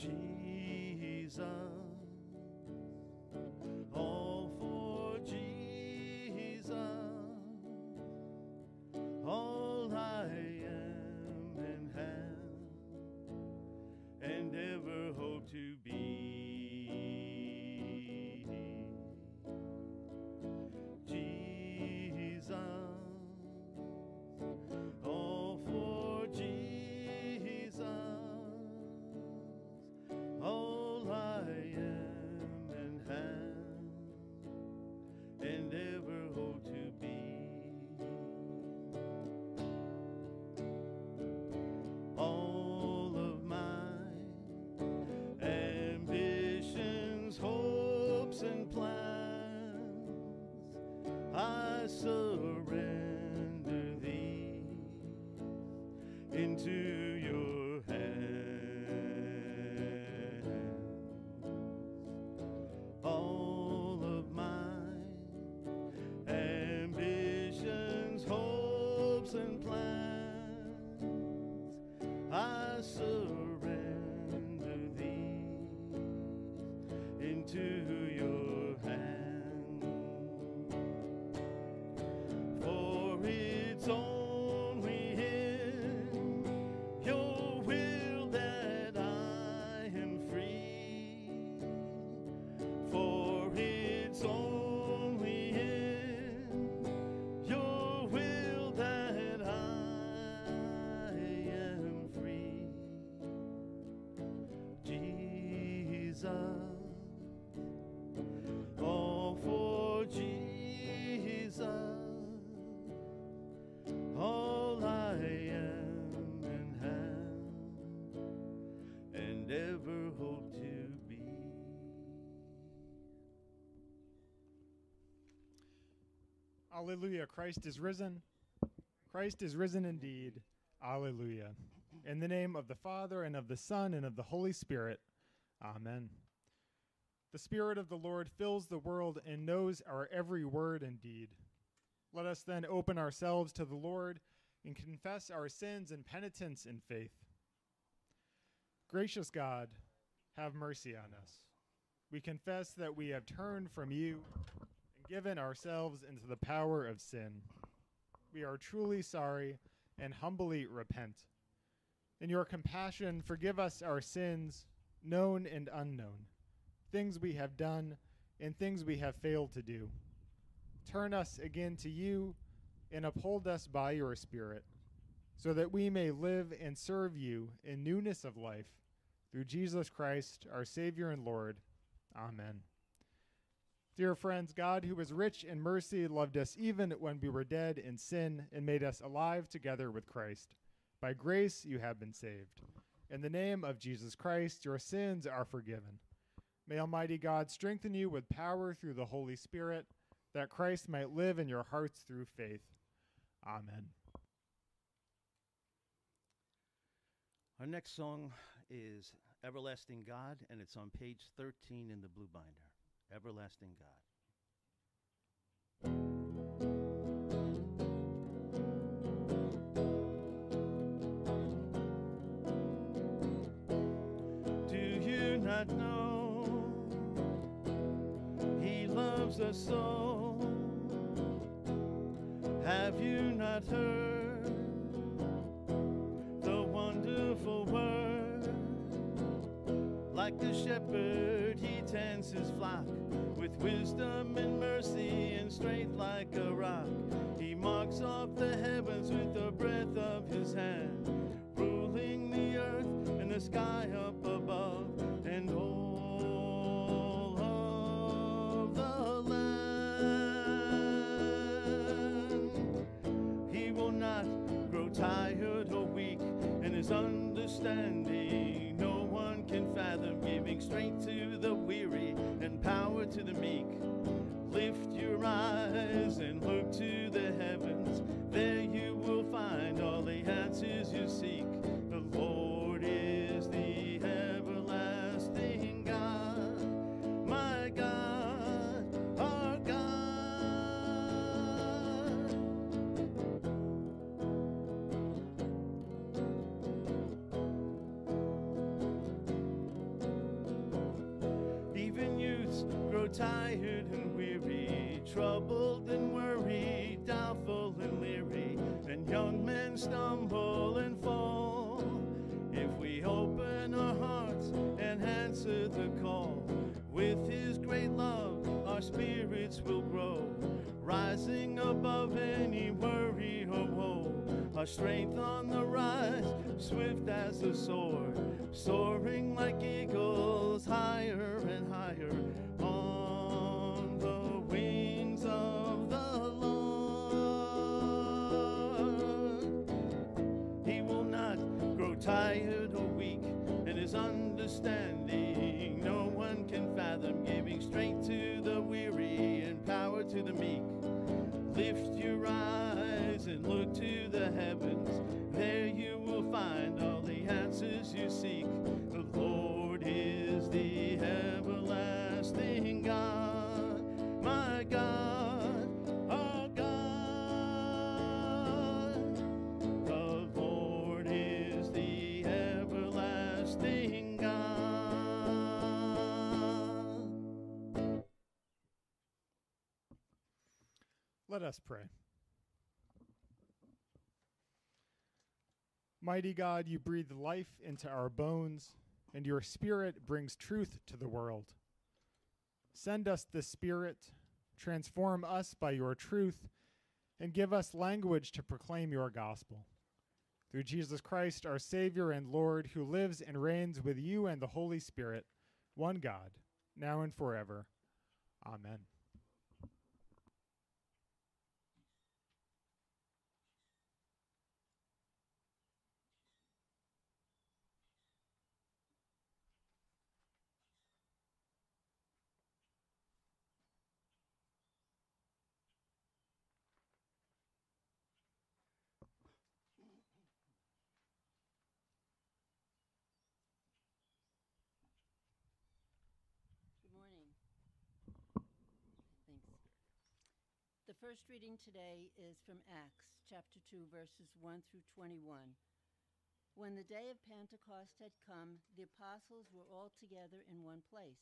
Jesus. All for Jesus. All I am and have and ever hope to be. Jesus. Surrender thee into your hands. All of my ambitions, hopes, and plans, I surrender thee into Jesus, all oh, for Jesus, all I am and have, and ever hope to be. Alleluia. Christ is risen. Christ is risen indeed. Alleluia. In the name of the Father, and of the Son, and of the Holy Spirit. Amen. The Spirit of the Lord fills the world and knows our every word and deed. Let us then open ourselves to the Lord and confess our sins and penitence in faith. Gracious God, have mercy on us. We confess that we have turned from you and given ourselves into the power of sin. We are truly sorry and humbly repent. In your compassion, forgive us our sins, known and unknown, things we have done and things we have failed to do. Turn us again to you and uphold us by your Spirit, so that we may live and serve you in newness of life through Jesus Christ, our Savior and Lord. Amen. Dear friends, God, who is rich in mercy, loved us even when we were dead in sin and made us alive together with Christ. By grace you have been saved. In the name of Jesus Christ, your sins are forgiven. May Almighty God strengthen you with power through the Holy Spirit, that Christ might live in your hearts through faith. Amen. Our next song is Everlasting God, and it's on page 13 in the blue binder. Everlasting God. Not know He loves us so? Have you not heard the wonderful word? Like the shepherd, he tends his flock with wisdom and mercy and strength like a rock. He marks off the heavens with the breath of his hand, ruling the earth and the sky troubled and worried, doubtful and leery, and young men stumble and fall. If we open our hearts and answer the call, with His great love, our spirits will grow, rising above any worry or woe. Our strength on the rise, swift as a sword, soaring like eagles higher and higher understanding no one can fathom, giving strength to the weary and power to the meek. Lift your eyes and look to the heavens. There you will find all the answers you seek. Let us pray. Mighty God, you breathe life into our bones, and your Spirit brings truth to the world. Send us the Spirit, transform us by your truth, and give us language to proclaim your gospel. Through Jesus Christ, our Savior and Lord, who lives and reigns with you and the Holy Spirit, one God, now and forever. Amen. Good morning. Thanks. The first reading today is from Acts chapter 2, verses 1 through 21. When the day of Pentecost had come, the apostles were all together in one place.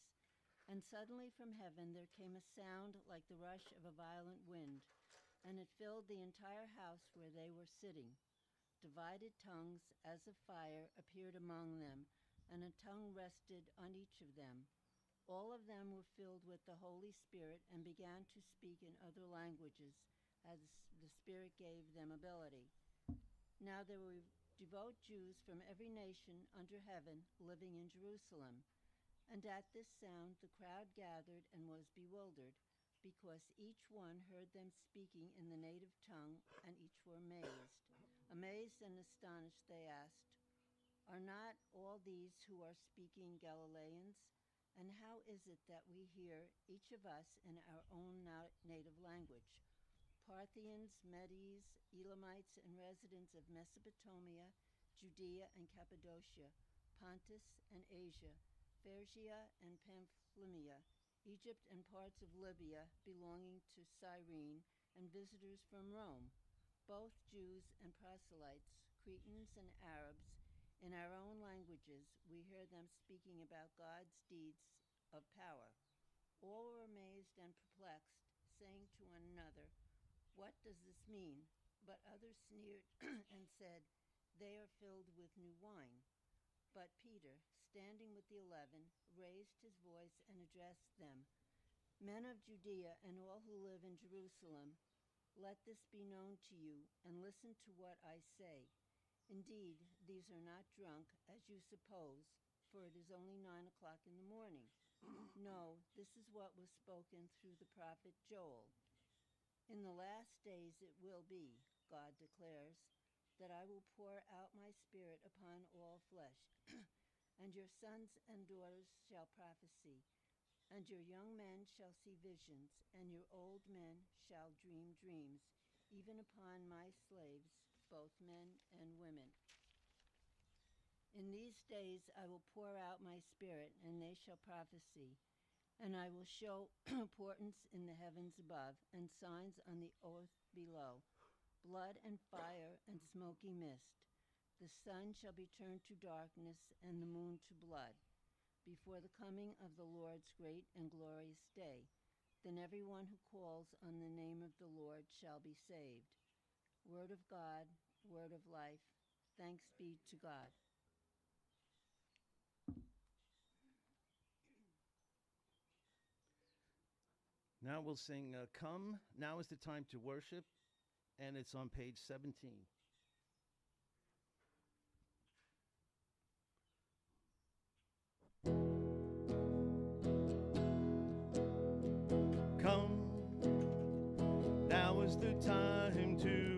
And suddenly from heaven there came a sound like the rush of a violent wind, and it filled the entire house where they were sitting. Divided tongues as of fire appeared among them, and a tongue rested on each of them. All of them were filled with the Holy Spirit and began to speak in other languages as the Spirit gave them ability. Now there were devout Jews from every nation under heaven living in Jerusalem. And at this sound the crowd gathered and was bewildered, because each one heard them speaking in the native tongue, and each were amazed. Amazed and astonished, they asked, Are not all these who are speaking Galileans? And how is it that we hear, each of us, in our own na- native language? Parthians, Medes, Elamites, and residents of Mesopotamia, Judea and Cappadocia, Pontus and Asia, Phrygia and Pamphylia, Egypt and parts of Libya belonging to Cyrene, and visitors from Rome, both Jews and proselytes, Cretans and Arabs, in our own languages, we hear them speaking about God's deeds of power. All were amazed and perplexed, saying to one another, What does this mean? But others sneered and said, They are filled with new wine. But Peter, standing with the eleven, raised his voice and addressed them Men of Judea and all who live in Jerusalem, let this be known to you, and listen to what I say. Indeed, these are not drunk, as you suppose, for it is only nine o'clock in the morning. no, this is what was spoken through the prophet Joel. In the last days it will be, God declares, that I will pour out my spirit upon all flesh, and your sons and daughters shall prophesy, and your young men shall see visions, and your old men shall dream dreams, even upon my slaves, both men and women. In these days I will pour out my spirit, and they shall prophesy. And I will show portents in the heavens above, and signs on the earth below blood and fire and smoky mist. The sun shall be turned to darkness, and the moon to blood, before the coming of the Lord's great and glorious day. Then everyone who calls on the name of the Lord shall be saved. Word of God, word of life. Thanks be to God. Now we'll sing uh, Come. Now is the time to worship, and it's on page 17. Come. Now is the time to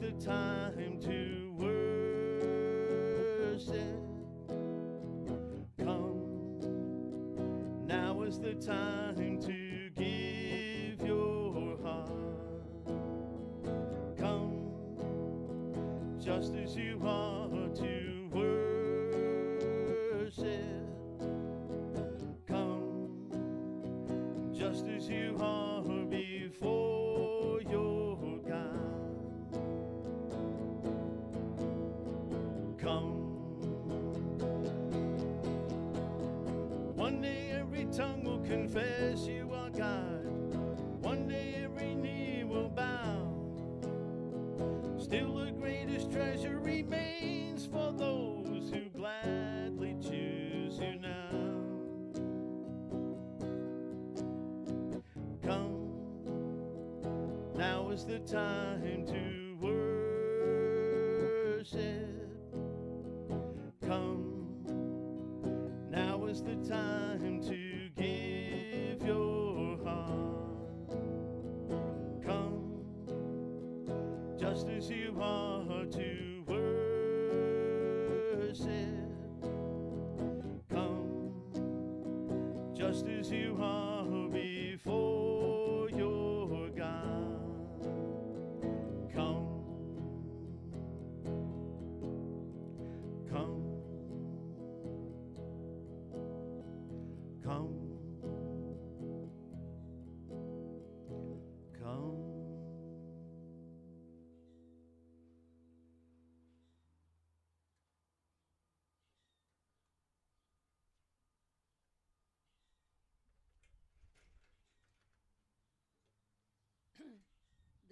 the time to worship. Come, now is the time the time to worship.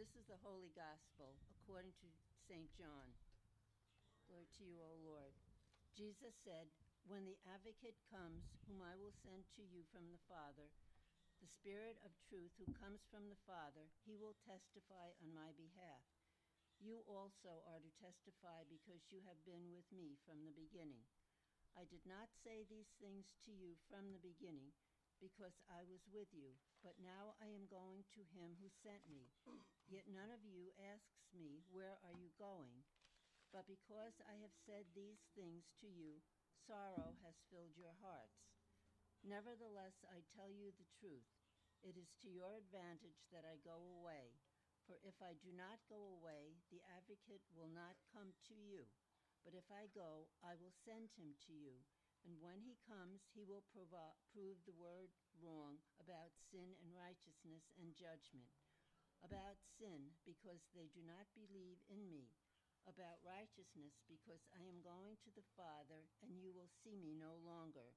This is the Holy Gospel according to St. John. Glory to you, O Lord. Jesus said, When the advocate comes, whom I will send to you from the Father, the Spirit of truth who comes from the Father, he will testify on my behalf. You also are to testify because you have been with me from the beginning. I did not say these things to you from the beginning because I was with you, but now I am going to him who sent me. Yet none of you asks me, Where are you going? But because I have said these things to you, sorrow has filled your hearts. Nevertheless, I tell you the truth. It is to your advantage that I go away. For if I do not go away, the advocate will not come to you. But if I go, I will send him to you. And when he comes, he will provo- prove the word wrong about sin and righteousness and judgment. About sin, because they do not believe in me. About righteousness, because I am going to the Father, and you will see me no longer.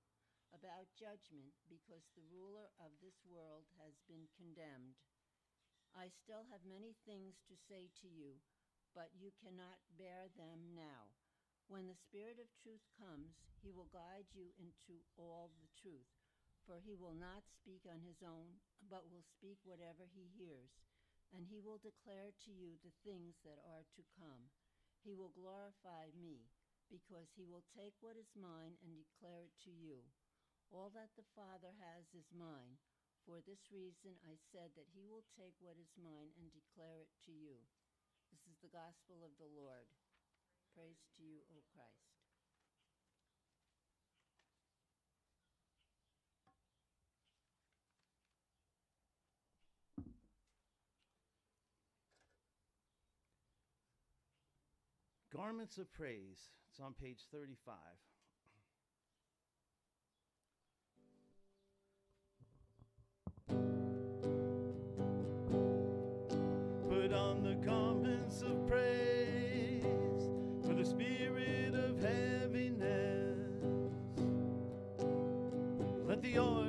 About judgment, because the ruler of this world has been condemned. I still have many things to say to you, but you cannot bear them now. When the Spirit of truth comes, he will guide you into all the truth. For he will not speak on his own, but will speak whatever he hears. and he will declare to you the things that are to come. He will glorify me, because he will take what is mine and declare it to you. All that the Father has is mine. For this reason I said that he will take what is mine and declare it to you. This is the gospel of the Lord. Praise to you, O Christ. Garments of Praise. It's on page 35. Let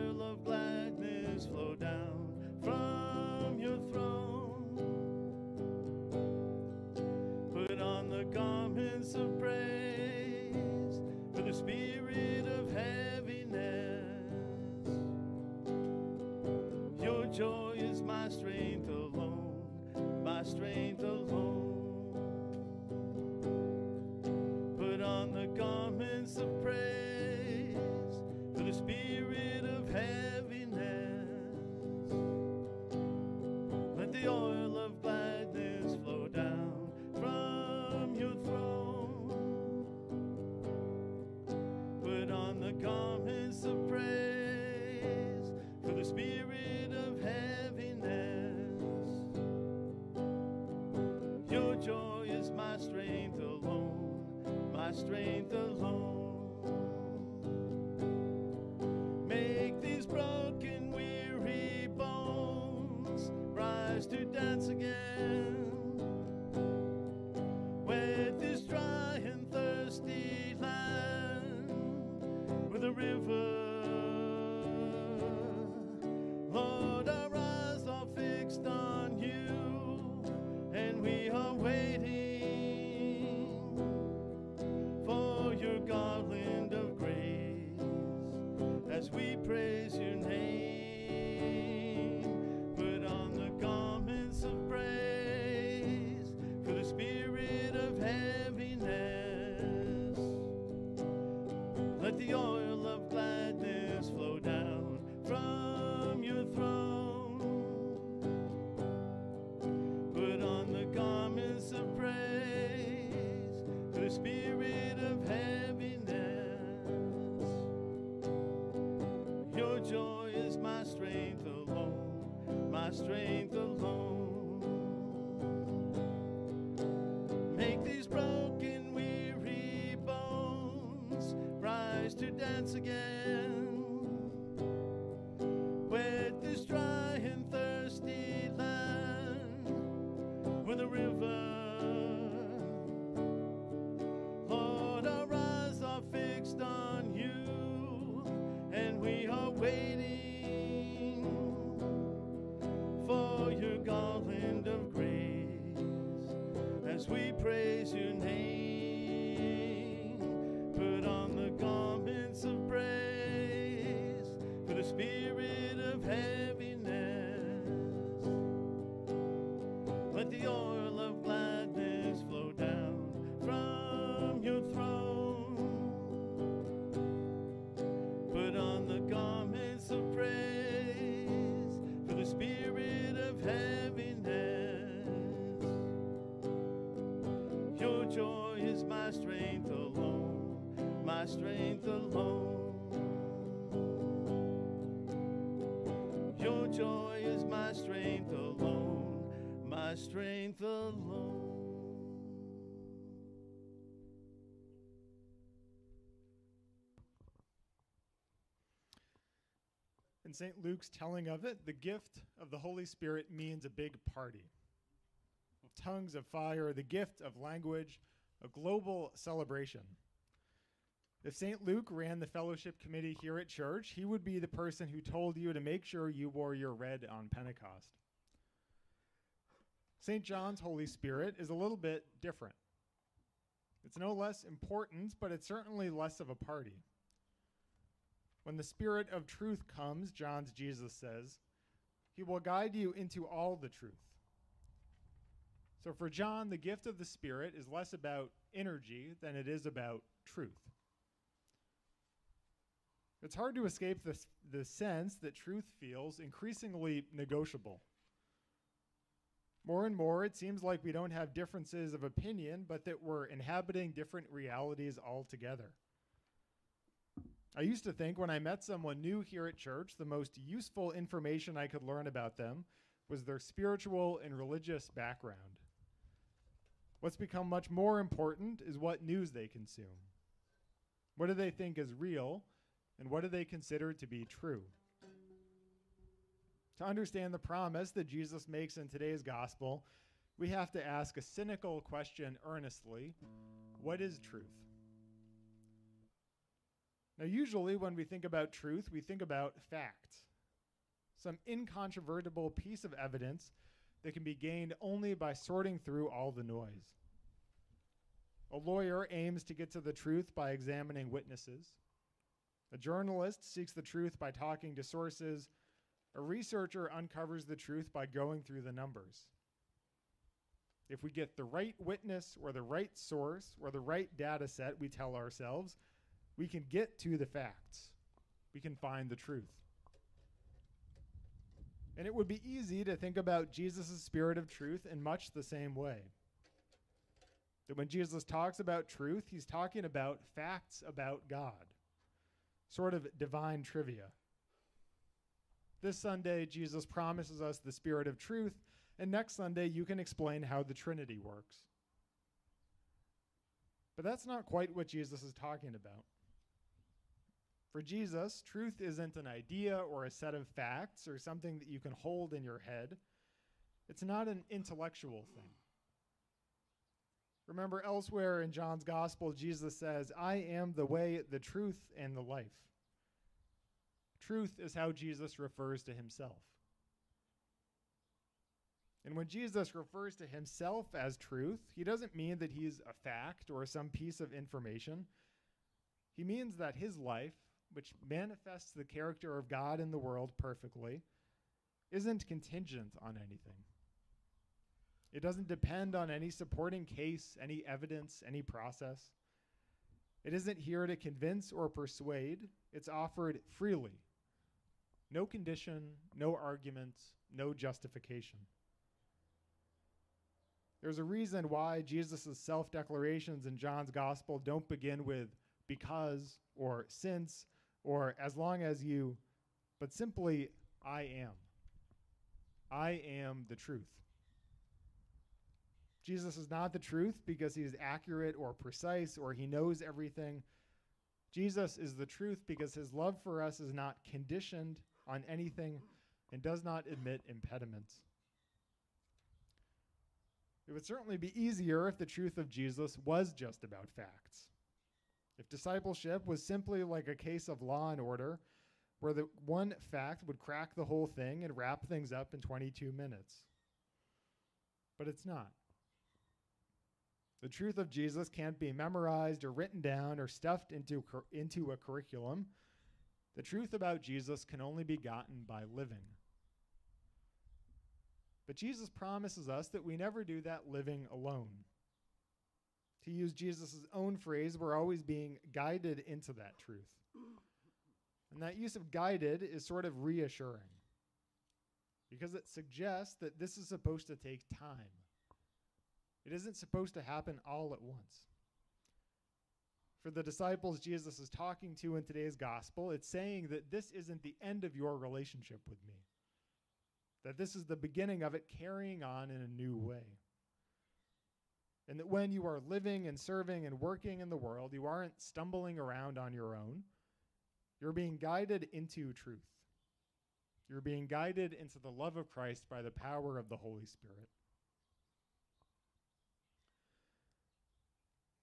garments of praise for the spirit of heaviness. Your joy is my strength alone, my strength alone. Make these broken, weary bones rise to dance again. Strength alone. Make these broken, weary bones rise to dance again. For In St. Luke's telling of it, the gift of the Holy Spirit means a big party. Tongues of fire, the gift of language, a global celebration. If St. Luke ran the fellowship committee here at church, he would be the person who told you to make sure you wore your red on Pentecost. St. John's Holy Spirit is a little bit different. It's no less important, but it's certainly less of a party. When the Spirit of truth comes, John's Jesus says, he will guide you into all the truth. So for John, the gift of the Spirit is less about energy than it is about truth. It's hard to escape the, the sense that truth feels increasingly negotiable. More and more, it seems like we don't have differences of opinion, but that we're inhabiting different realities altogether. I used to think when I met someone new here at church, the most useful information I could learn about them was their spiritual and religious background. What's become much more important is what news they consume. What do they think is real, and what do they consider to be true? To understand the promise that Jesus makes in today's gospel, we have to ask a cynical question earnestly What is truth? Now, usually when we think about truth, we think about fact, some incontrovertible piece of evidence that can be gained only by sorting through all the noise. A lawyer aims to get to the truth by examining witnesses. A journalist seeks the truth by talking to sources. A researcher uncovers the truth by going through the numbers. If we get the right witness or the right source or the right data set, we tell ourselves, we can get to the facts. We can find the truth. And it would be easy to think about Jesus' spirit of truth in much the same way. That when Jesus talks about truth, he's talking about facts about God, sort of divine trivia. This Sunday, Jesus promises us the spirit of truth, and next Sunday, you can explain how the Trinity works. But that's not quite what Jesus is talking about. For Jesus, truth isn't an idea or a set of facts or something that you can hold in your head. It's not an intellectual thing. Remember, elsewhere in John's Gospel, Jesus says, I am the way, the truth, and the life. Truth is how Jesus refers to himself. And when Jesus refers to himself as truth, he doesn't mean that he's a fact or some piece of information. He means that his life, which manifests the character of God in the world perfectly, isn't contingent on anything. It doesn't depend on any supporting case, any evidence, any process. It isn't here to convince or persuade, it's offered freely. No condition, no argument, no justification. There's a reason why Jesus' self declarations in John's gospel don't begin with because or since or as long as you, but simply, I am. I am the truth. Jesus is not the truth because he is accurate or precise or he knows everything. Jesus is the truth because his love for us is not conditioned on anything and does not admit impediments. It would certainly be easier if the truth of Jesus was just about facts. If discipleship was simply like a case of law and order, where the one fact would crack the whole thing and wrap things up in 22 minutes. But it's not. The truth of Jesus can't be memorized or written down or stuffed into, into a curriculum. The truth about Jesus can only be gotten by living. But Jesus promises us that we never do that living alone. To use Jesus' own phrase, we're always being guided into that truth. And that use of guided is sort of reassuring because it suggests that this is supposed to take time. It isn't supposed to happen all at once. For the disciples Jesus is talking to in today's gospel, it's saying that this isn't the end of your relationship with me, that this is the beginning of it carrying on in a new way. And that when you are living and serving and working in the world, you aren't stumbling around on your own. You're being guided into truth. You're being guided into the love of Christ by the power of the Holy Spirit.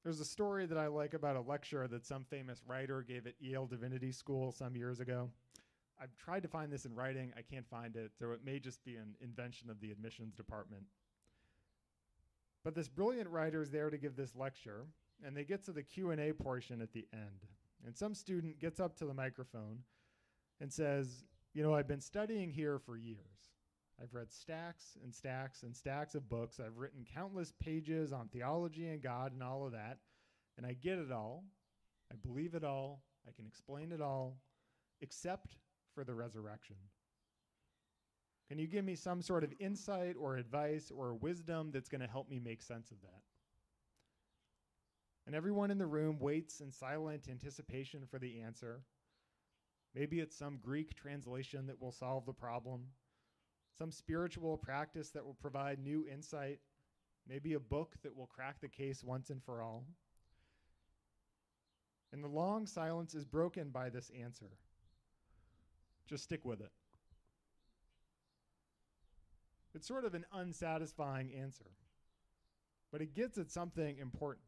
There's a story that I like about a lecture that some famous writer gave at Yale Divinity School some years ago. I've tried to find this in writing, I can't find it, so it may just be an invention of the admissions department. But this brilliant writer is there to give this lecture, and they get to the Q&A portion at the end. And some student gets up to the microphone and says, "You know, I've been studying here for years. I've read stacks and stacks and stacks of books. I've written countless pages on theology and God and all of that. And I get it all. I believe it all. I can explain it all, except for the resurrection. Can you give me some sort of insight or advice or wisdom that's going to help me make sense of that? And everyone in the room waits in silent anticipation for the answer. Maybe it's some Greek translation that will solve the problem, some spiritual practice that will provide new insight, maybe a book that will crack the case once and for all. And the long silence is broken by this answer. Just stick with it. It's sort of an unsatisfying answer, but it gets at something important.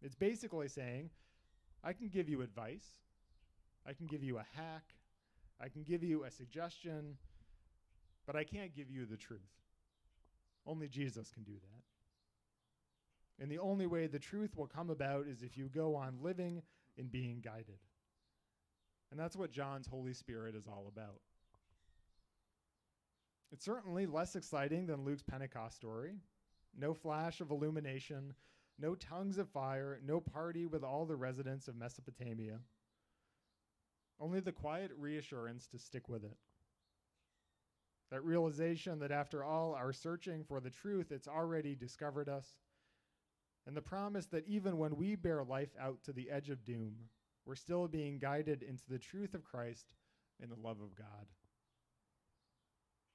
It's basically saying, I can give you advice, I can give you a hack, I can give you a suggestion, but I can't give you the truth. Only Jesus can do that. And the only way the truth will come about is if you go on living and being guided. And that's what John's Holy Spirit is all about. It's certainly less exciting than Luke's Pentecost story. No flash of illumination, no tongues of fire, no party with all the residents of Mesopotamia. Only the quiet reassurance to stick with it. That realization that after all our searching for the truth, it's already discovered us. And the promise that even when we bear life out to the edge of doom, we're still being guided into the truth of Christ and the love of God.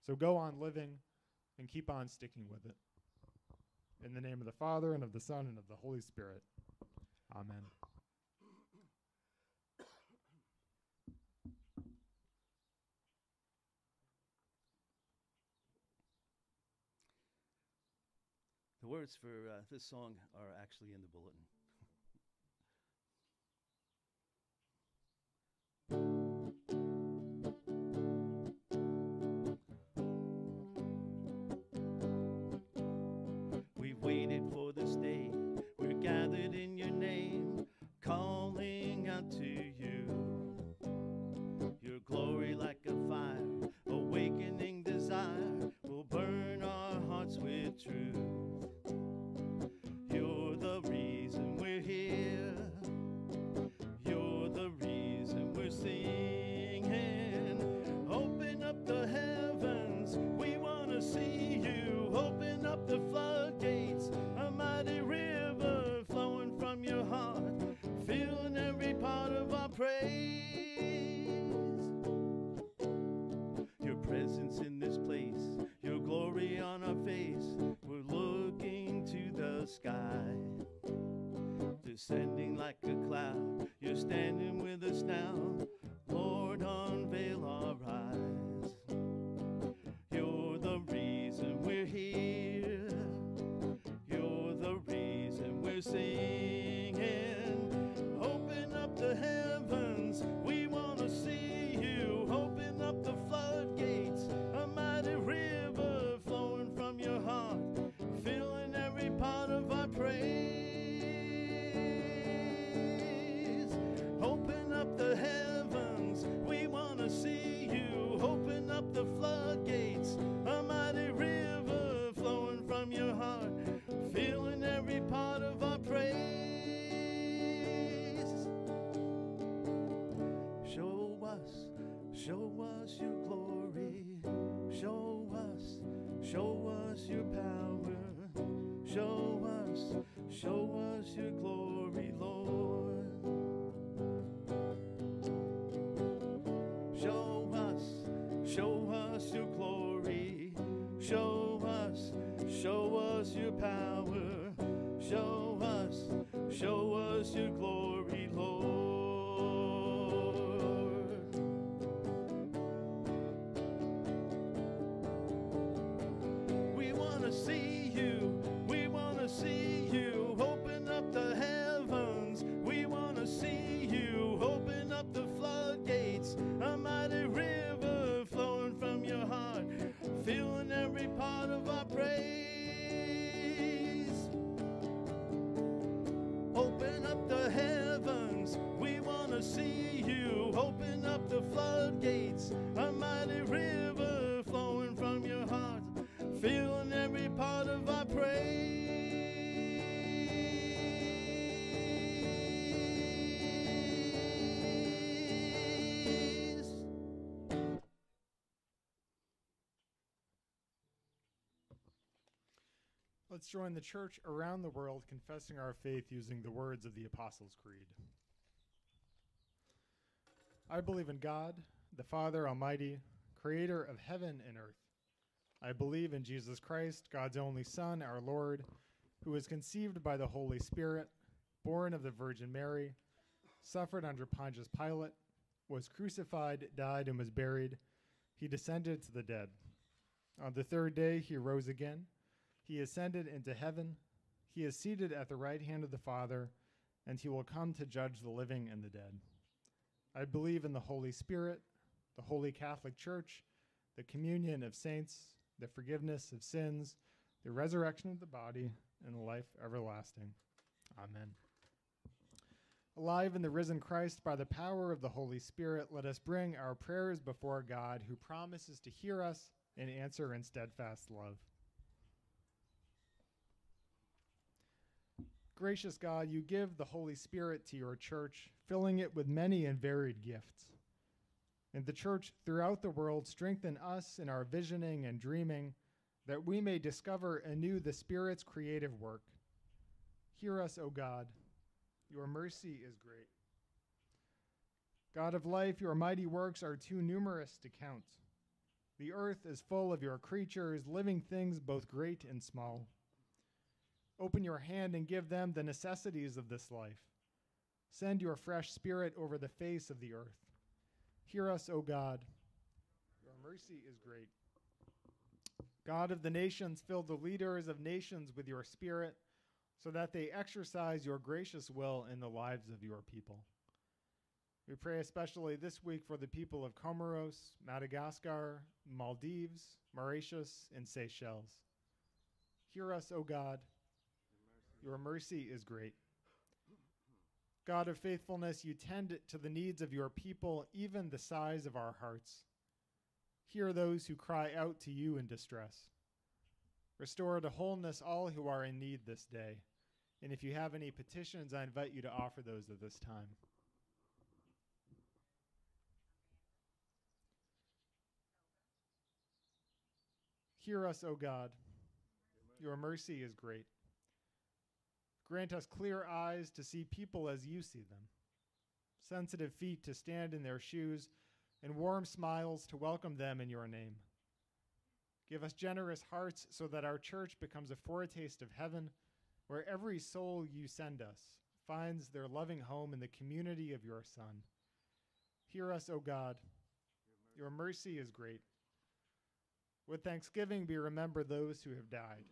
So go on living and keep on sticking with it. In the name of the Father, and of the Son, and of the Holy Spirit. Amen. The words for uh, this song are actually in the bulletin. Descending like a cloud. You're standing with us now. Show us your glory. See you. We want to see you. Open up the heavens. We want to see you. Open up the floodgates. A mighty river flowing from your heart, filling every part of our praise. Open up the heavens. We want to see you. Open up the floodgates. Let's join the church around the world confessing our faith using the words of the Apostles' Creed. I believe in God, the Father Almighty, creator of heaven and earth. I believe in Jesus Christ, God's only Son, our Lord, who was conceived by the Holy Spirit, born of the Virgin Mary, suffered under Pontius Pilate, was crucified, died, and was buried. He descended to the dead. On the third day, he rose again. He ascended into heaven. He is seated at the right hand of the Father, and he will come to judge the living and the dead. I believe in the Holy Spirit, the Holy Catholic Church, the communion of saints, the forgiveness of sins, the resurrection of the body, and the life everlasting. Amen. Alive in the risen Christ by the power of the Holy Spirit, let us bring our prayers before God, who promises to hear us and answer in steadfast love. Gracious God, you give the Holy Spirit to your church, filling it with many and varied gifts. And the church throughout the world strengthen us in our visioning and dreaming, that we may discover anew the Spirit's creative work. Hear us, O God. Your mercy is great. God of life, your mighty works are too numerous to count. The earth is full of your creatures, living things both great and small. Open your hand and give them the necessities of this life. Send your fresh spirit over the face of the earth. Hear us, O God. Your mercy is great. God of the nations, fill the leaders of nations with your spirit so that they exercise your gracious will in the lives of your people. We pray especially this week for the people of Comoros, Madagascar, Maldives, Mauritius, and Seychelles. Hear us, O God. Your mercy is great. God of faithfulness, you tend to the needs of your people, even the sighs of our hearts. Hear those who cry out to you in distress. Restore to wholeness all who are in need this day. And if you have any petitions, I invite you to offer those at this time. Hear us, O God. Your mercy is great. Grant us clear eyes to see people as you see them, sensitive feet to stand in their shoes, and warm smiles to welcome them in your name. Give us generous hearts so that our church becomes a foretaste of heaven, where every soul you send us finds their loving home in the community of your Son. Hear us, O God. Your mercy is great. With thanksgiving, we remember those who have died.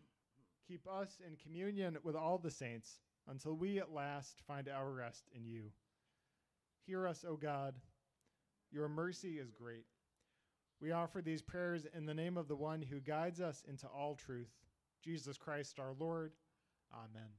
Keep us in communion with all the saints until we at last find our rest in you. Hear us, O God. Your mercy is great. We offer these prayers in the name of the one who guides us into all truth, Jesus Christ our Lord. Amen.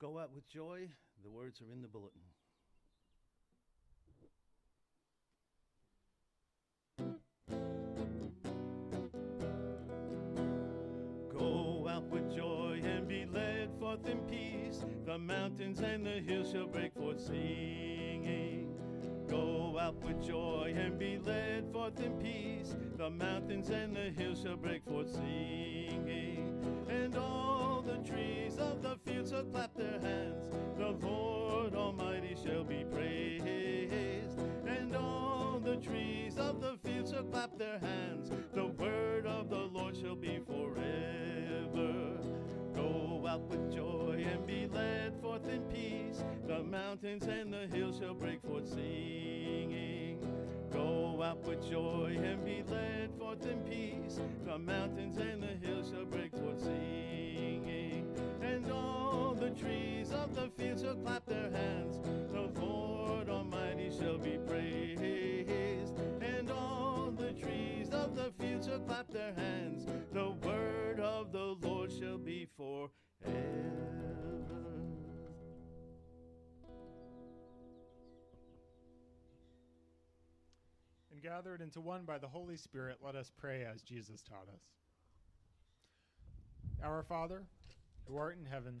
Go out with joy. The words are in the bulletin. Go out with joy and be led forth in peace. The mountains and the hills shall break forth singing. Go out with joy and be led forth in peace. The mountains and the hills shall break forth singing. And all the trees of the field shall clap their hands. The Lord Almighty shall be praised. And all the trees of the field shall clap their hands. The word of the Lord shall be forever. Go out with joy and be led forth in peace. The mountains and the hills shall break forth singing. Go out with joy and be led forth in peace. The mountains and the hills shall break forth singing the trees of the field shall clap their hands. The Lord Almighty shall be praised. And all the trees of the field shall clap their hands. The word of the Lord shall be forever. And gathered into one by the Holy Spirit, let us pray as Jesus taught us. Our Father, who art in heaven,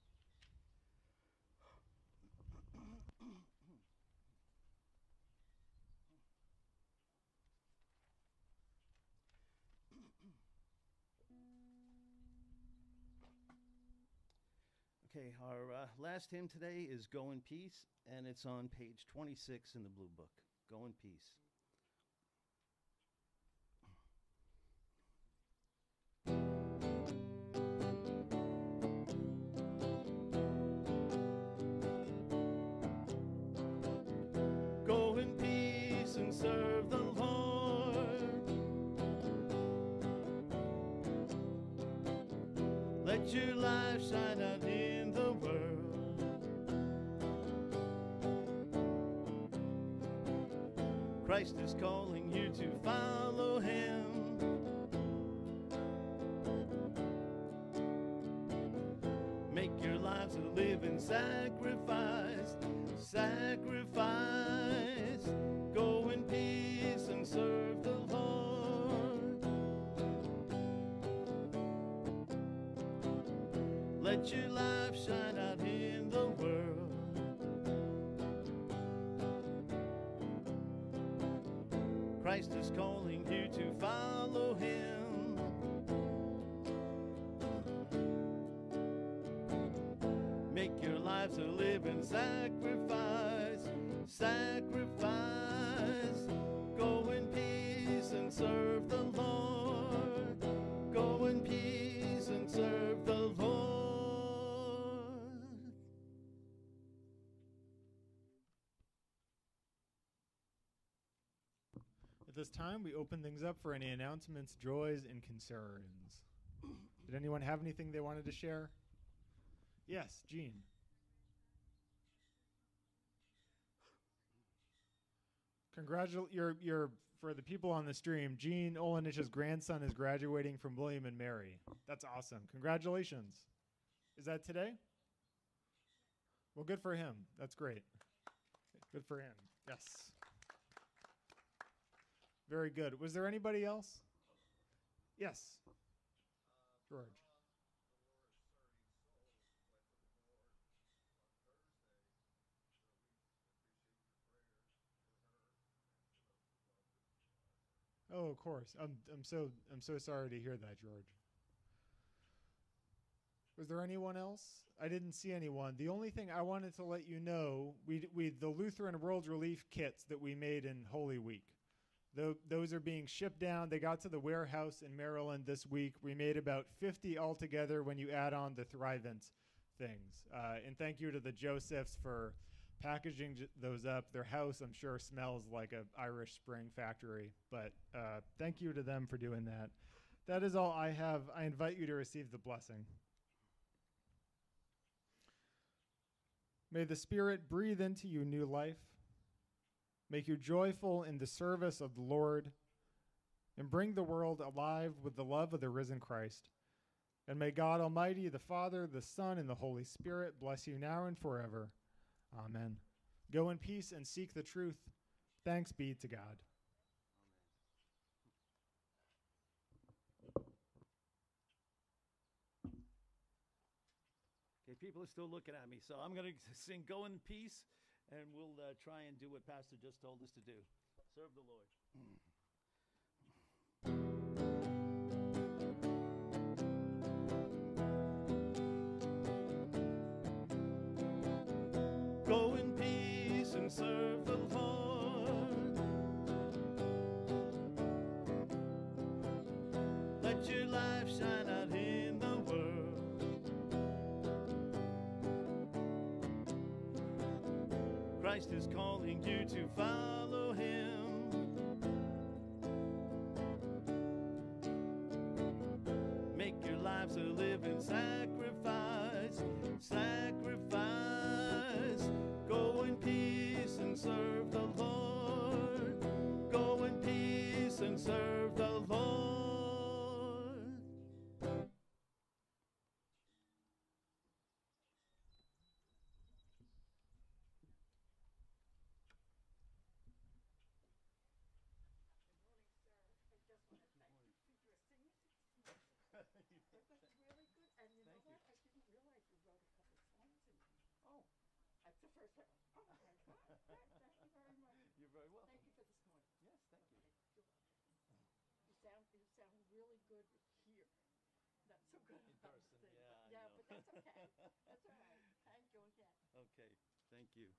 Okay, our uh, last hymn today is Go in Peace, and it's on page 26 in the Blue Book. Go in Peace. Go in peace and serve the Lord. Let your life shine out Christ is calling you to follow him. Make your lives a living sacrifice. Sacrifice. Go in peace and serve the Lord. Let your life shine A living sacrifice. Sacrifice. Go in peace and serve the Lord. Go in peace and serve the Lord. At this time, we open things up for any announcements, joys, and concerns. Did anyone have anything they wanted to share? Yes, Jean. Congratulate your your for the people on the stream. Gene Olenich's grandson is graduating from William and Mary. That's awesome. Congratulations. Is that today? Well, good for him. That's great. Good for him. Yes. Very good. Was there anybody else? Yes. George. Oh, of course. I'm I'm so I'm so sorry to hear that, George. Was there anyone else? I didn't see anyone. The only thing I wanted to let you know, we we the Lutheran World Relief kits that we made in Holy Week. Tho- those are being shipped down. They got to the warehouse in Maryland this week. We made about 50 altogether when you add on the Thrivent things. Uh, and thank you to the Josephs for packaging those up. Their house, I'm sure, smells like a Irish Spring factory. But uh, thank you to them for doing that. That is all I have. I invite you to receive the blessing. May the Spirit breathe into you new life, make you joyful in the service of the Lord, and bring the world alive with the love of the risen Christ. And may God Almighty, the Father, the Son, and the Holy Spirit bless you now and forever. Amen. Go in peace and seek the truth. Thanks be to God. Okay, people are still looking at me, so I'm going to sing Go in Peace, and we'll uh, try and do what Pastor just told us to do serve the Lord. Serve the Lord. Let your life shine out in the world. Christ is calling you to follow You're very welcome. Thank you for this morning. Yes, thank you. You're welcome. You sound, you sound really good here. Not so good In on the person, thing, yeah, but- I Yeah, know. but that's okay. That's all right. Thank you again. Okay, thank you.